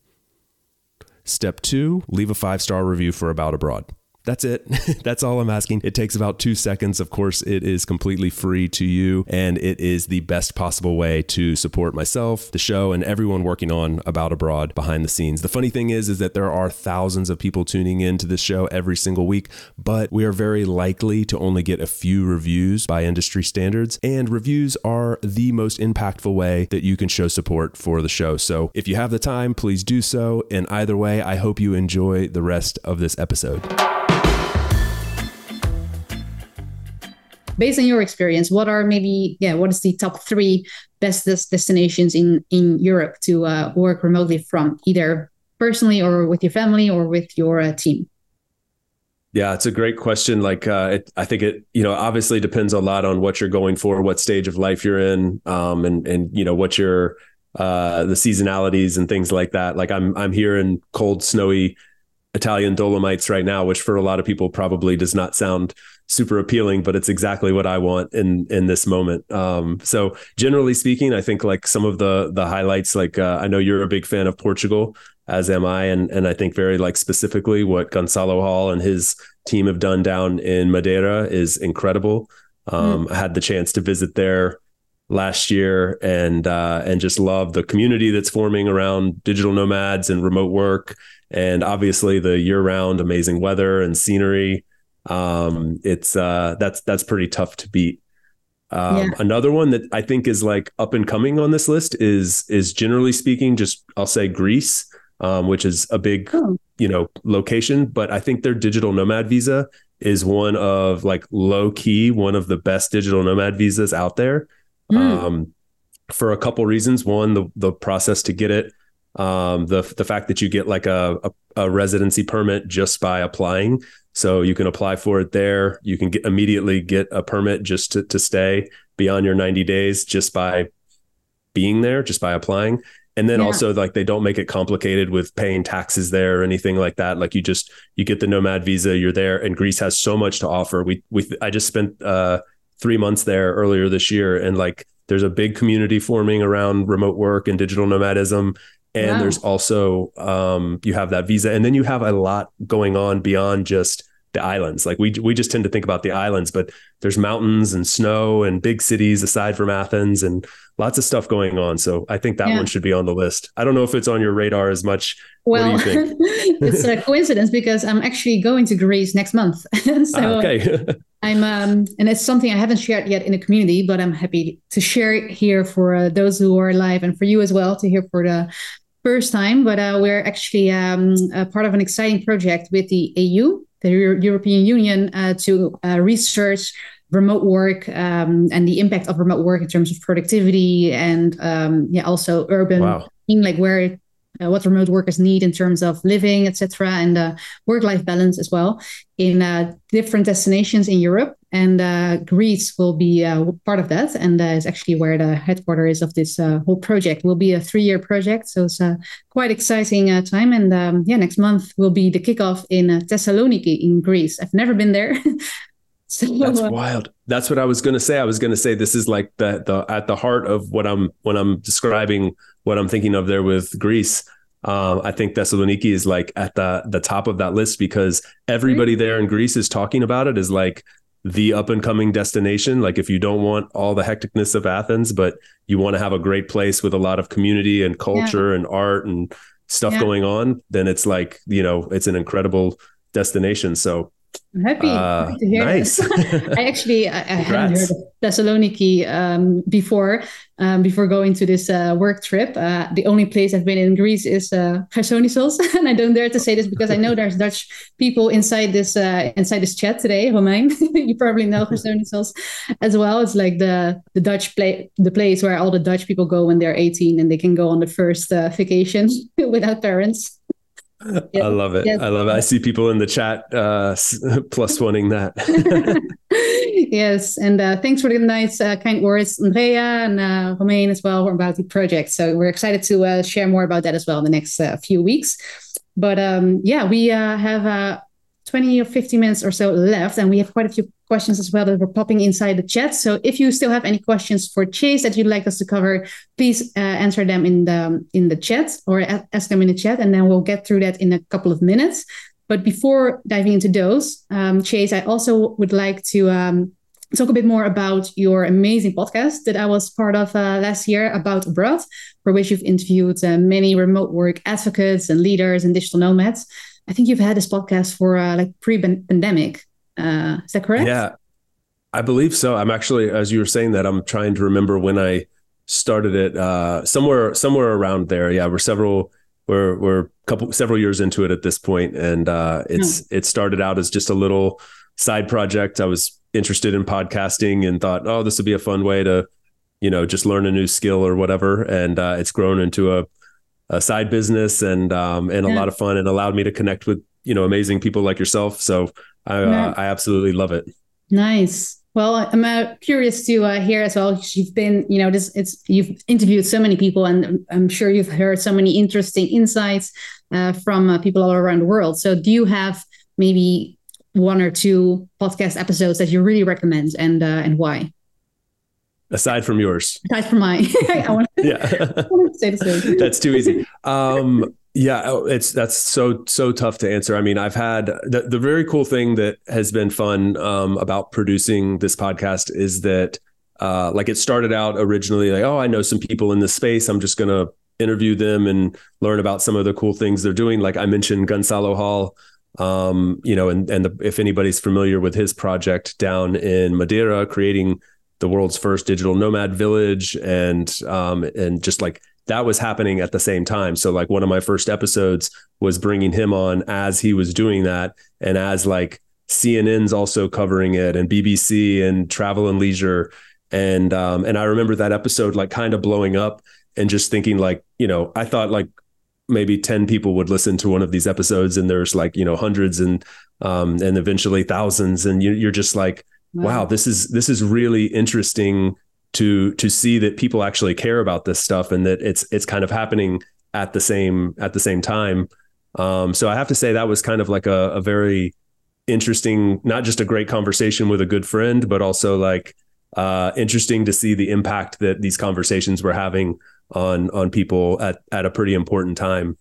Step two, leave a five star review for About Abroad. That's it. That's all I'm asking. It takes about two seconds. Of course, it is completely free to you, and it is the best possible way to support myself, the show, and everyone working on About Abroad behind the scenes. The funny thing is, is that there are thousands of people tuning in to this show every single week, but we are very likely to only get a few reviews by industry standards, and reviews are the most impactful way that you can show support for the show. So if you have the time, please do so. And either way, I hope you enjoy the rest of this episode. Based on your experience, what are maybe yeah, what is the top three best destinations in in Europe to uh, work remotely from, either personally or with your family or with your uh, team? Yeah, it's a great question. Like, uh, it, I think it, you know, obviously depends a lot on what you're going for, what stage of life you're in, um, and and you know what your uh, the seasonalities and things like that. Like, I'm I'm here in cold, snowy Italian Dolomites right now, which for a lot of people probably does not sound super appealing, but it's exactly what I want in in this moment. Um, so generally speaking, I think like some of the the highlights, like uh, I know you're a big fan of Portugal, as am I, and and I think very like specifically what Gonzalo Hall and his team have done down in Madeira is incredible. Um, mm. I had the chance to visit there last year and uh, and just love the community that's forming around digital nomads and remote work and obviously the year-round amazing weather and scenery um, it's uh, that's that's pretty tough to beat. Um, yeah. Another one that I think is like up and coming on this list is is generally speaking, just I'll say Greece, um, which is a big oh. you know location, but I think their digital nomad visa is one of like low key one of the best digital nomad visas out there. Mm. Um, for a couple reasons. One, the the process to get it, um, the the fact that you get like a, a, a residency permit just by applying. So you can apply for it there. You can get immediately get a permit just to, to stay beyond your 90 days just by being there, just by applying. And then yeah. also like they don't make it complicated with paying taxes there or anything like that. Like you just you get the nomad visa, you're there, and Greece has so much to offer. We we I just spent uh three months there earlier this year, and like there's a big community forming around remote work and digital nomadism and wow. there's also um, you have that visa and then you have a lot going on beyond just the islands. Like we we just tend to think about the islands but there's mountains and snow and big cities aside from athens and lots of stuff going on. So i think that yeah. one should be on the list. I don't know if it's on your radar as much. Well it's a coincidence because i'm actually going to greece next month. So ah, okay. I'm um, and it's something i haven't shared yet in the community but i'm happy to share it here for uh, those who are live and for you as well to hear for the first time, but uh, we're actually um, part of an exciting project with the EU, the European Union, uh, to uh, research remote work um, and the impact of remote work in terms of productivity and um, yeah, also urban, wow. like where uh, what remote workers need in terms of living, etc., and uh, work-life balance as well in uh, different destinations in Europe. And uh, Greece will be uh, part of that, and uh, is actually where the headquarters is of this whole project. Will be a three-year project, so it's a quite exciting time. And um, yeah, next month will be the kickoff in Thessaloniki in Greece. I've never been there. So, That's wild. That's what I was going to say. I was going to say this is like the the at the heart of what I'm when I'm describing what I'm thinking of there with Greece. Um, I think Thessaloniki is like at the the top of that list because everybody there in Greece is talking about it as like the up and coming destination. Like if you don't want all the hecticness of Athens, but you want to have a great place with a lot of community and culture yeah. and art and stuff yeah. going on, then it's like you know it's an incredible destination. So I'm happy, uh, happy to hear nice. this. I actually I, I hadn't heard of Thessaloniki um, before um, before going to this uh, work trip. Uh, the only place I've been in Greece is uh, and I don't dare to say this because I know there's Dutch people inside this uh, inside this chat today. Romain, you probably know Chersonissos as well. It's like the the Dutch play the place where all the Dutch people go when they're 18 and they can go on the first uh, vacation without parents. I love it. Yes. I love it. I see people in the chat uh, plus wanting that. yes, and uh, thanks for the nice, uh, kind words, Andrea and uh, Romain as well about the project. So we're excited to uh, share more about that as well in the next uh, few weeks. But um, yeah, we uh, have uh, 20 or 50 minutes or so left, and we have quite a few questions as well that were popping inside the chat. So if you still have any questions for Chase that you'd like us to cover, please uh, answer them in the in the chat or ask them in the chat, and then we'll get through that in a couple of minutes. But before diving into those, um, Chase, I also would like to um, talk a bit more about your amazing podcast that I was part of uh, last year about abroad, for which you've interviewed uh, many remote work advocates and leaders and digital nomads. I think you've had this podcast for uh, like pre-pandemic. Uh, is that correct? Yeah, I believe so. I'm actually, as you were saying that, I'm trying to remember when I started it. Uh, somewhere, somewhere around there. Yeah, we're several. We're we're a couple several years into it at this point, and uh, it's oh. it started out as just a little side project. I was interested in podcasting and thought, oh, this would be a fun way to, you know, just learn a new skill or whatever. And uh, it's grown into a a side business and um, and yeah. a lot of fun and allowed me to connect with you know amazing people like yourself. So I yeah. uh, I absolutely love it. Nice. Well, I'm uh, curious to uh, hear as well. You've been, you know, this it's you've interviewed so many people, and I'm sure you've heard so many interesting insights uh, from uh, people all around the world. So, do you have maybe one or two podcast episodes that you really recommend, and uh, and why? Aside from yours. Aside from mine. I want to, yeah say the same. that's too easy. Um yeah oh, it's that's so so tough to answer. I mean i've had the, the very cool thing that has been fun um, about producing this podcast is that uh, like it started out originally like oh i know some people in this space. I'm just gonna interview them and learn about some of the cool things they're doing. Like i mentioned gonzalo hall um, you know and and the, if anybody's familiar with his project down in madeira creating the world's first digital nomad village and um, and just like that was happening at the same time. So like one of my first episodes was bringing him on as he was doing that and as like CNN's also covering it and BBC and Travel and Leisure. And um, and I remember that episode like kind of blowing up and just thinking like you know I thought like maybe 10 people would listen to one of these episodes and there's like you know hundreds and um, and eventually thousands and you, you're just like wow. wow, this is this is really interesting to to see that people actually care about this stuff and that it's it's kind of happening at the same at the same time. Um, so I have to say that was kind of like a, a very interesting, not just a great conversation with a good friend, but also like uh, interesting to see the impact that these conversations were having on on people at at a pretty important time.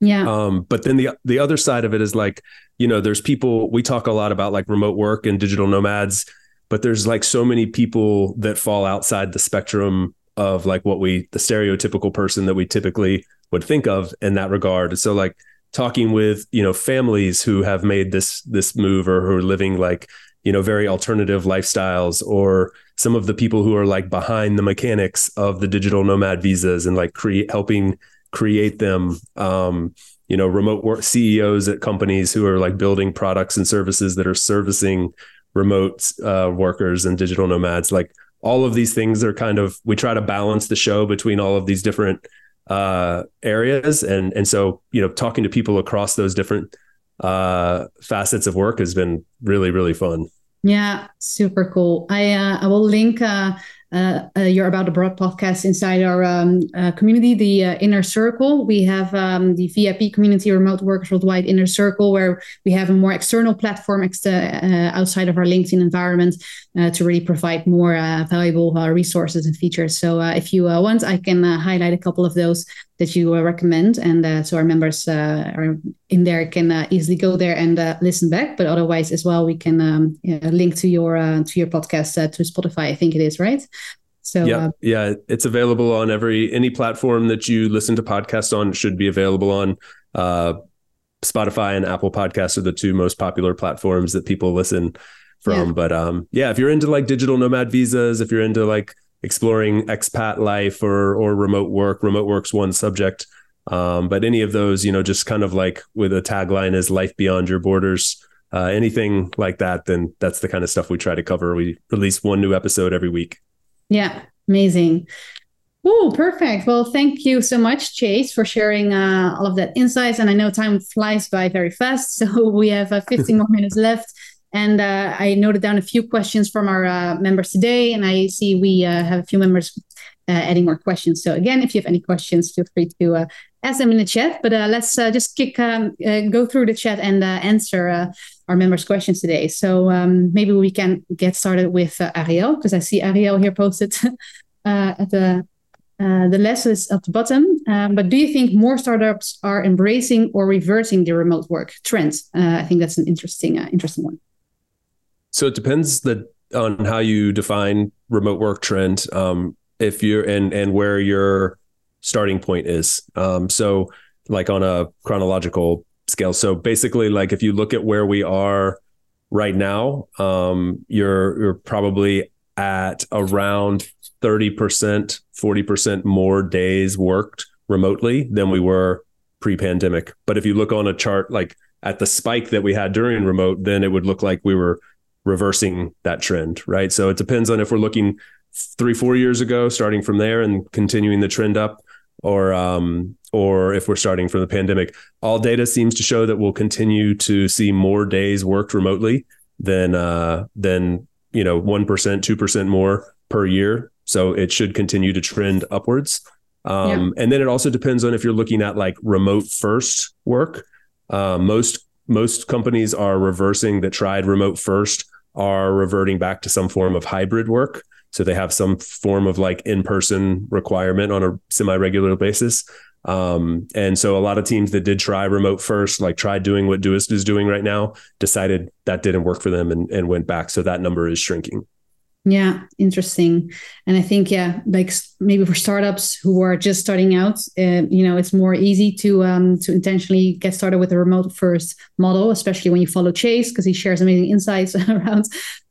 Yeah. Um, but then the the other side of it is like, you know, there's people we talk a lot about like remote work and digital nomads, but there's like so many people that fall outside the spectrum of like what we the stereotypical person that we typically would think of in that regard. So like talking with, you know, families who have made this this move or who are living like, you know, very alternative lifestyles or some of the people who are like behind the mechanics of the digital nomad visas and like create helping create them um, you know remote work CEOs at companies who are like building products and services that are servicing remote uh, workers and digital nomads. Like all of these things are kind of we try to balance the show between all of these different uh, areas. And and so you know talking to people across those different uh, facets of work has been really really fun. Yeah super cool. I uh, i will link uh, uh, uh, your About Abroad podcast inside our um, uh, community, the uh, Inner Circle. We have um, the VIP community, Remote Workers Worldwide Inner Circle, where we have a more external platform ex- uh, outside of our LinkedIn environment to really provide more valuable resources and features. So if you want, I can highlight a couple of those that you uh, recommend and uh, so our members uh, are in there can easily go there and listen back but otherwise as well we can um, link to your to your podcast to spotify i think it is right so yeah, uh, yeah, it's available on every any platform that you listen to podcasts on. Should be available on. Uh, Spotify and Apple Podcasts are the two most popular platforms that people listen from. Yeah. But um, yeah, if you're into like digital nomad visas, if you're into like exploring expat life or or remote work, remote work's one subject. Um, but any of those, you know, just kind of like with a tagline is life beyond your borders. Uh, anything like that, then that's the kind of stuff we try to cover. We release one new episode every week. Yeah, amazing. Oh, perfect. Well, thank you so much, Chase, for sharing uh, all of that insights. And I know time flies by very fast, so we have uh, 15 more minutes left. And uh, I noted down a few questions from our uh, members today, and I see we uh, have a few members uh, adding more questions. So again, if you have any questions, feel free to ask them in the chat. But let's just kick um, go through the chat and answer our members' questions today. So um, maybe we can get started with uh, Ariel because I see Ariel here posted uh, at the uh, the list is at the bottom. Um, but do you think more startups are embracing or reversing the remote work trend? Uh, I think that's an interesting uh, interesting one. So it depends the, on how you define remote work trend. Um, if you're and and where your starting point is. Um, so like on a chronological scale. So basically, like if you look at where we are right now, um, you're you're probably at around 30%, 40% more days worked remotely than we were pre-pandemic. But if you look on a chart like at the spike that we had during remote, then it would look like we were reversing that trend, right? So it depends on if we're looking three, four years ago, starting from there and continuing the trend up, or um, or if we're starting from the pandemic. All data seems to show that we'll continue to see more days worked remotely than uh, than you know one percent, two percent more per year. So it should continue to trend upwards. Um, yeah. And then it also depends on if you're looking at like remote first work. Uh, most most companies are reversing that tried remote first are reverting back to some form of hybrid work. So they have some form of like in person requirement on a semi regular basis. Um, and so a lot of teams that did try remote first, like tried doing what Doist is doing right now, decided that didn't work for them and, and went back. So that number is shrinking. Yeah, interesting. And I think, yeah, like maybe for startups who are just starting out, uh, you know, it's more easy to um, to intentionally get started with a remote first model, especially when you follow Chase because he shares amazing insights around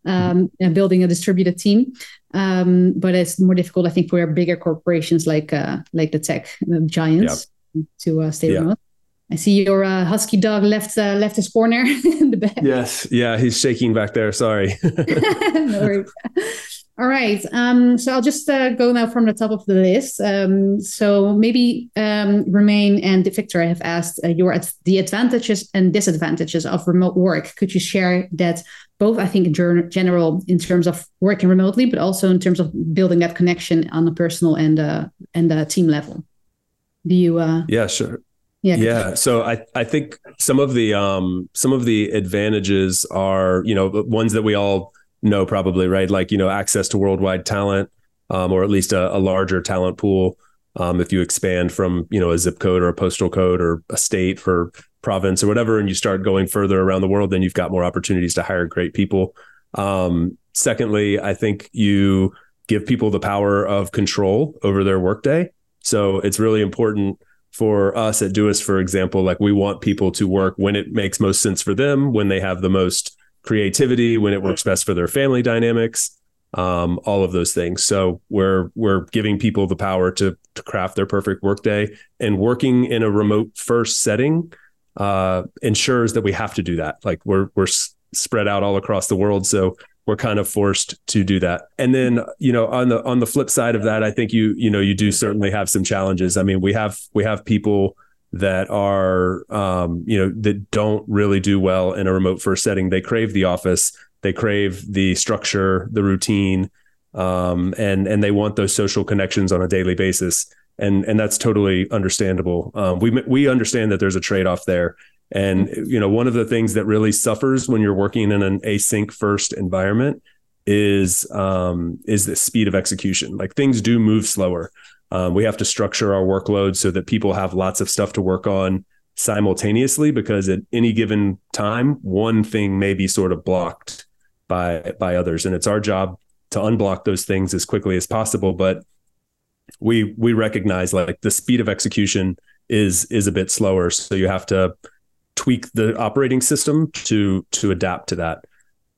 um, building a distributed team. Um, but it's more difficult, I think, for bigger corporations like uh, like the tech giants yep. to uh, stay remote. I see your uh, husky dog left uh, left his corner in the bed. Yes, yeah, he's shaking back there. Sorry. no worries. All right. Um, so I'll just uh, go now from the top of the list. Um, so maybe um, Romain and Victor have asked uh, your the advantages and disadvantages of remote work. Could you share that both? I think in general in terms of working remotely, but also in terms of building that connection on a personal and uh, and uh, team level. Do you? Uh, yeah, sure. Yeah. Yeah. So I, I think some of the um some of the advantages are, you know, ones that we all know probably right, like you know access to worldwide talent, um, or at least a, a larger talent pool. Um, if you expand from you know a zip code or a postal code or a state for province or whatever, and you start going further around the world, then you've got more opportunities to hire great people. Um, secondly, I think you give people the power of control over their workday. So it's really important for us at Doist, for example, like we want people to work when it makes most sense for them, when they have the most creativity, when it works best for their family dynamics, um, all of those things. So we're we're giving people the power to to craft their perfect workday, and working in a remote first setting uh, ensures that we have to do that. Like we're we're spread out all across the world, so we're kind of forced to do that. And then, you know, on the on the flip side of that, I think you you know you do certainly have some challenges. I mean, we have we have people that are um, you know that don't really do well in a remote first setting. They crave the office, they crave the structure, the routine, um, and and they want those social connections on a daily basis. And and that's totally understandable. Um, we we understand that there's a trade off there, and you know, one of the things that really suffers when you're working in an async first environment is um, is the speed of execution. Like things do move slower. Um, we have to structure our workload so that people have lots of stuff to work on simultaneously because at any given time, one thing may be sort of blocked by by others, and it's our job to unblock those things as quickly as possible. But we we recognize like the speed of execution is is a bit slower, so you have to tweak the operating system to to adapt to that.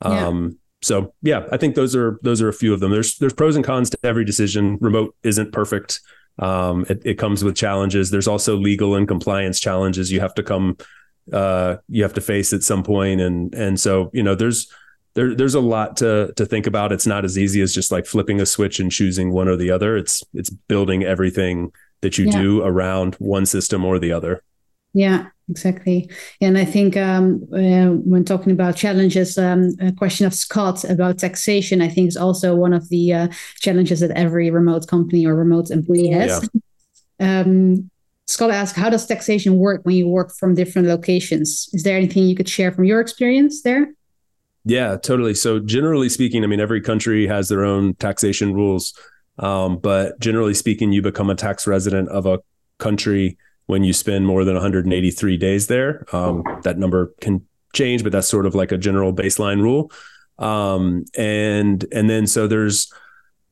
Yeah. Um, so yeah, I think those are those are a few of them. There's there's pros and cons to every decision. Remote isn't perfect. Um, it, it comes with challenges. There's also legal and compliance challenges you have to come uh, you have to face at some point. and and so you know there's there there's a lot to to think about. It's not as easy as just like flipping a switch and choosing one or the other. It's it's building everything that you yeah. do around one system or the other. Yeah, exactly. And I think um, uh, when talking about challenges, um, a question of Scott about taxation, I think is also one of the uh, challenges that every remote company or remote employee has. Yeah. Um, Scott asked, how does taxation work when you work from different locations? Is there anything you could share from your experience there? Yeah, totally. So generally speaking, I mean, every country has their own taxation rules. Um, but generally speaking, you become a tax resident of a country when you spend more than 183 days there. Um, that number can change, but that's sort of like a general baseline rule. Um, and and then so there's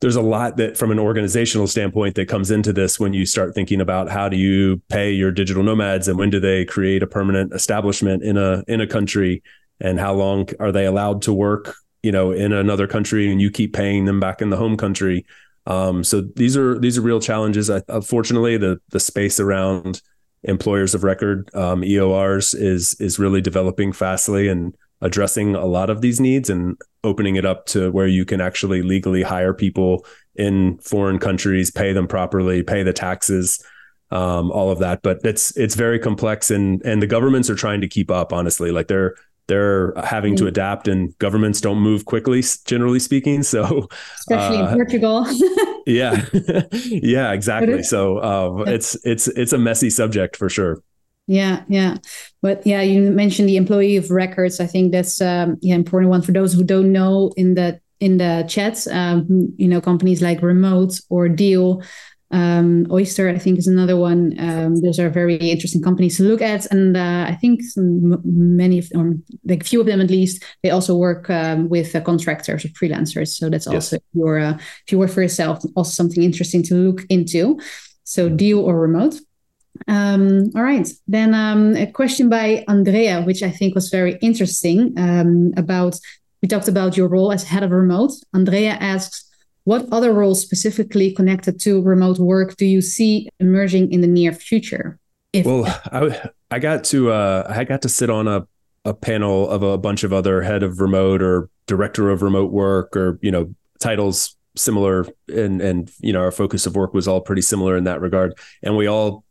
there's a lot that from an organizational standpoint that comes into this when you start thinking about how do you pay your digital nomads and when do they create a permanent establishment in a in a country and how long are they allowed to work you know in another country and you keep paying them back in the home country um, so these are these are real challenges. I, unfortunately, the the space around employers of record um, EORs is is really developing fastly and addressing a lot of these needs and opening it up to where you can actually legally hire people in foreign countries, pay them properly, pay the taxes, um, all of that. But it's it's very complex and and the governments are trying to keep up. Honestly, like they're they're having to mm. adapt and governments don't move quickly generally speaking so especially uh, in portugal. yeah. Yeah exactly. so uh, it's it's it's a messy subject for sure. Yeah yeah. But yeah you mentioned the employee of records. I think that's um yeah important one for those who don't know in the in the chats um, you know companies like remote or Deel um, Oyster, I think, is another one. Um, those are very interesting companies to look at, and uh, I think some, many of them, like few of them at least, they also work um, with uh, contractors or freelancers. So that's yes. also your uh, if you work for yourself, also something interesting to look into. So Deel or remote. Um, all right, then um, a question by Andrea, which I think was very interesting um, about. We talked about your role as head of remote. Andrea asks what other roles specifically connected to remote work do you see emerging in the near future? If well, I, I got to uh, I got to sit on a, a panel of a bunch of other head of remote or director of remote work or you know titles similar and and you know our focus of work was all pretty similar in that regard. And we all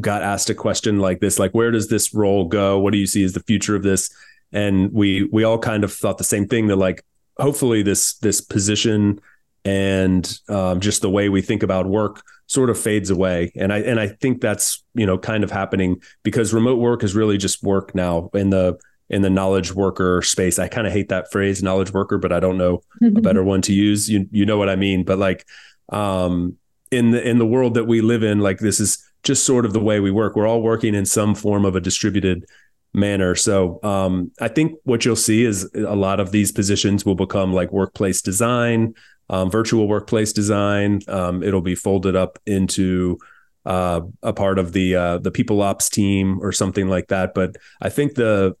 got asked a question like this like where does this role go? What do you see as the future of this? And we we all kind of thought the same thing that like hopefully this this position and um, just the way we think about work sort of fades away and i and i think that's you know kind of happening because remote work is really just work now in the in the knowledge worker space. I kind of hate that phrase, knowledge worker, but I don't know a better one to use. You you know what I mean? But like um, in the in the world that we live in, like this is just sort of the way we work. We're all working in some form of a distributed manner. So um, I think what you'll see is a lot of these positions will become like workplace design, um, virtual workplace design. Um, it'll be folded up into uh, a part of the uh, the people ops team or something like that. But I think the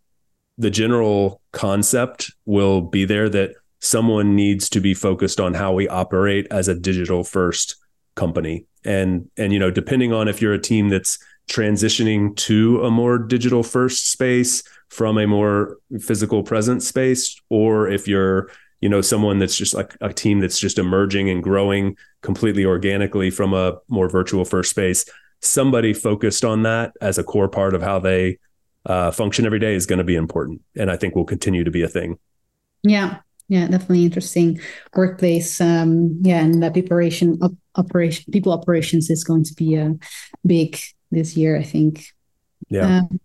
the general concept will be there that someone needs to be focused on how we operate as a digital first company and and you know depending on if you're a team that's transitioning to a more digital first space from a more physical present space or if you're you know someone that's just like a team that's just emerging and growing completely organically from a more virtual first space somebody focused on that as a core part of how they uh, function every day is going to be important and i think will continue to be a thing. Yeah. Yeah definitely interesting workplace um yeah and that preparation op- operation people operations is going to be a uh, big this year i think. Yeah. Um,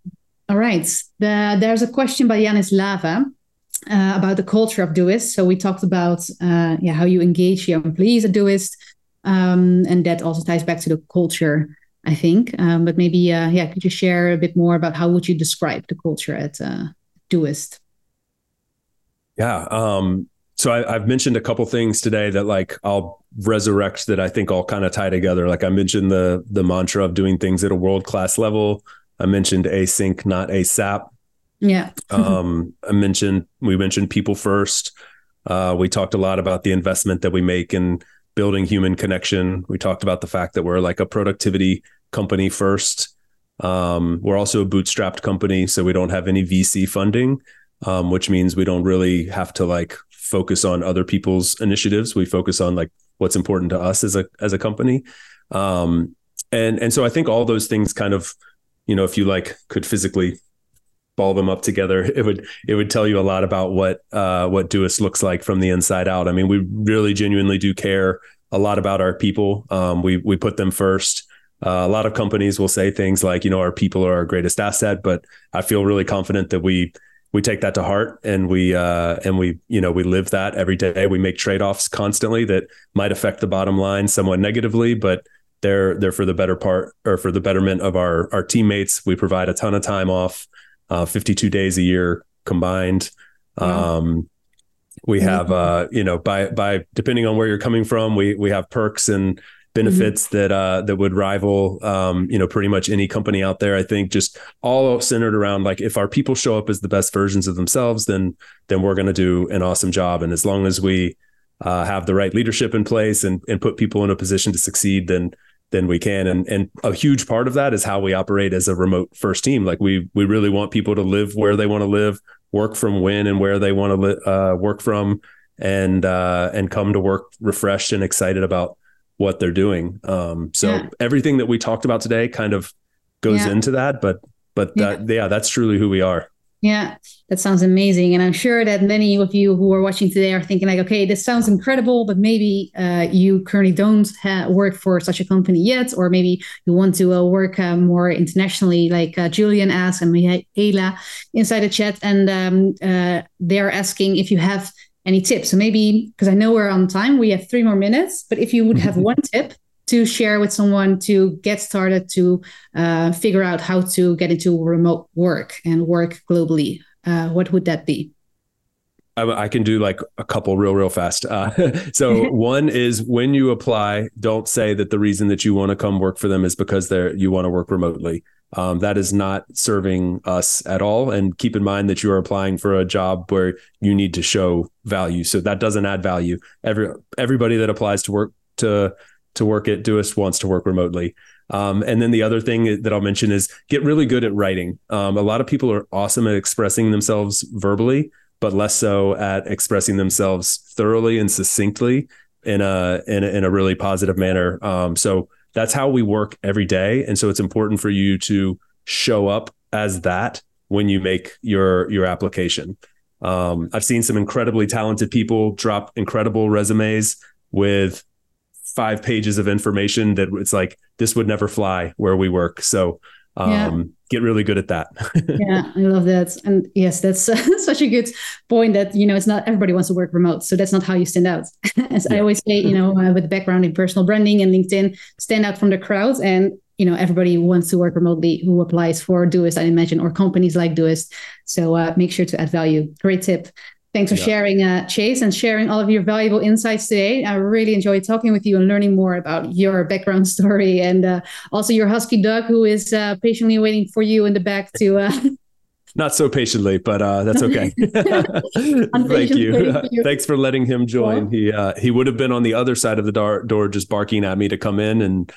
all right. The, there's a question by Yanis Lava uh, about the culture of Doist. So we talked about uh, yeah how you engage your employees at Doist, um, and that also ties back to the culture, I think. Um, but maybe uh, yeah, could you share a bit more about how would you describe the culture at uh, Doist? Yeah. Um, so I, have mentioned a couple things today that like I'll resurrect that I think all kind of tie together. Like I mentioned the the mantra of doing things at a world class level. I mentioned async, not ASAP. Yeah. um, I mentioned we mentioned people first. Uh, we talked a lot about the investment that we make in building human connection. We talked about the fact that we're like a productivity company first. Um, we're also a bootstrapped company, so we don't have any VC funding um, which means we don't really have to like focus on other people's initiatives. We focus on like what's important to us as a as a company. Um, and and so I think all those things kind of, you know, if you like could physically ball them up together, it would it would tell you a lot about what uh, what Doist looks like from the inside out. I mean, we really genuinely do care a lot about our people. Um, we we put them first. Uh, a lot of companies will say things like, you know, our people are our greatest asset, but I feel really confident that we we take that to heart and we uh, and we you know we live that every day. We make trade offs constantly that might affect the bottom line somewhat negatively, but they're they're for the better part or for the betterment of our our teammates. We provide a ton of time off, uh, 52 days a year combined. Um, we have uh, you know by by depending on where you're coming from, we we have perks and benefits mm-hmm. that uh, that would rival um, you know pretty much any company out there. I think just all centered around like if our people show up as the best versions of themselves, then then we're going to do an awesome job. And as long as we uh, have the right leadership in place and and put people in a position to succeed, then then we can. And and a huge part of that is how we operate as a remote first team. Like we we really want people to live where they want to live, work from when and where they want to li- uh, work from, and uh, and come to work refreshed and excited about what they're doing. Um, so yeah. everything that we talked about today kind of goes yeah. into that, but but that, yeah. yeah, that's truly who we are. Yeah, that sounds amazing. And I'm sure that many of you who are watching today are thinking, like, okay, this sounds incredible, but maybe uh, you currently don't ha- work for such a company yet, or maybe you want to uh, work uh, more internationally, like uh, Julian asked and Ayla inside the chat. And um, uh, they're asking if you have any tips? So maybe because I know we're on time, we have three more minutes. But if you would have one tip to share with someone to get started to uh, figure out how to get into remote work and work globally, uh, what would that be? I, can do like a couple real, real fast. Uh, so one is when you apply, don't say that the reason that you want to come work for them is because they're you want to work remotely. Um, that is not serving us at all. And keep in mind that you are applying for a job where you need to show value. So that doesn't add value. Every everybody that applies to work to to work at Doist wants to work remotely. Um, and then the other thing that I'll mention is get really good at writing. Um, a lot of people are awesome at expressing themselves verbally, but less so at expressing themselves thoroughly and succinctly in a in a, in a really positive manner. Um, so that's how we work every day and so it's important for you to show up as that when you make your your application um, i've seen some incredibly talented people drop incredible resumes with five pages of information that it's like this would never fly where we work so Um, yeah. Get really good at that. yeah, I love that. And yes, that's uh, such a good point that, you know, it's not everybody wants to work remote. So that's not how you stand out. As yeah. I always say, you know, uh, with background in personal branding and LinkedIn, stand out from the crowd. And, you know, everybody wants to work remotely who applies for Doist, I imagine, or companies like Doist. So uh, make sure to add value. Great tip. Thanks for yeah. sharing, uh, Chase, and sharing all of your valuable insights today. I really enjoyed talking with you and learning more about your background story and uh, also your husky dog who is uh, patiently waiting for you in the back to. Uh, Not so patiently, but uh, that's okay. Thank you. Thanks for letting him join. He uh, he would have been on the other side of the door, door just barking at me to come in, and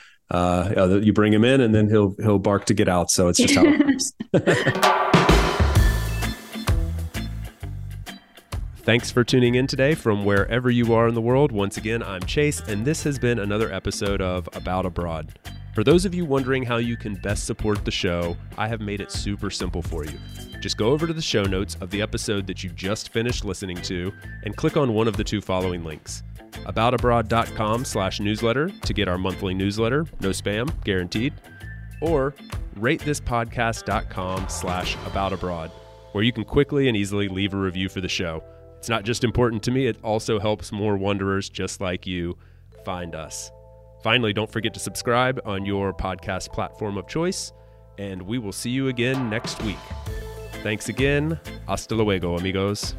you bring him in, and then he'll he'll bark to get out. So it's just how it works. Thanks for tuning in today from wherever you are in the world. Once again, I'm Chase, and this has been another episode of About Abroad. For those of you wondering how you can best support the show, I have made it super simple for you. Just go over to the show notes of the episode that you just finished listening to and click on one of the two following links. Aboutabroad.com slash newsletter to get our monthly newsletter, no spam, guaranteed, or ratethispodcast.com slash aboutabroad, where you can quickly and easily leave a review for the show. It's not just important to me, it also helps more wanderers just like you find us. Finally, don't forget to subscribe on your podcast platform of choice, and we will see you again next week. Thanks again. Hasta luego, amigos.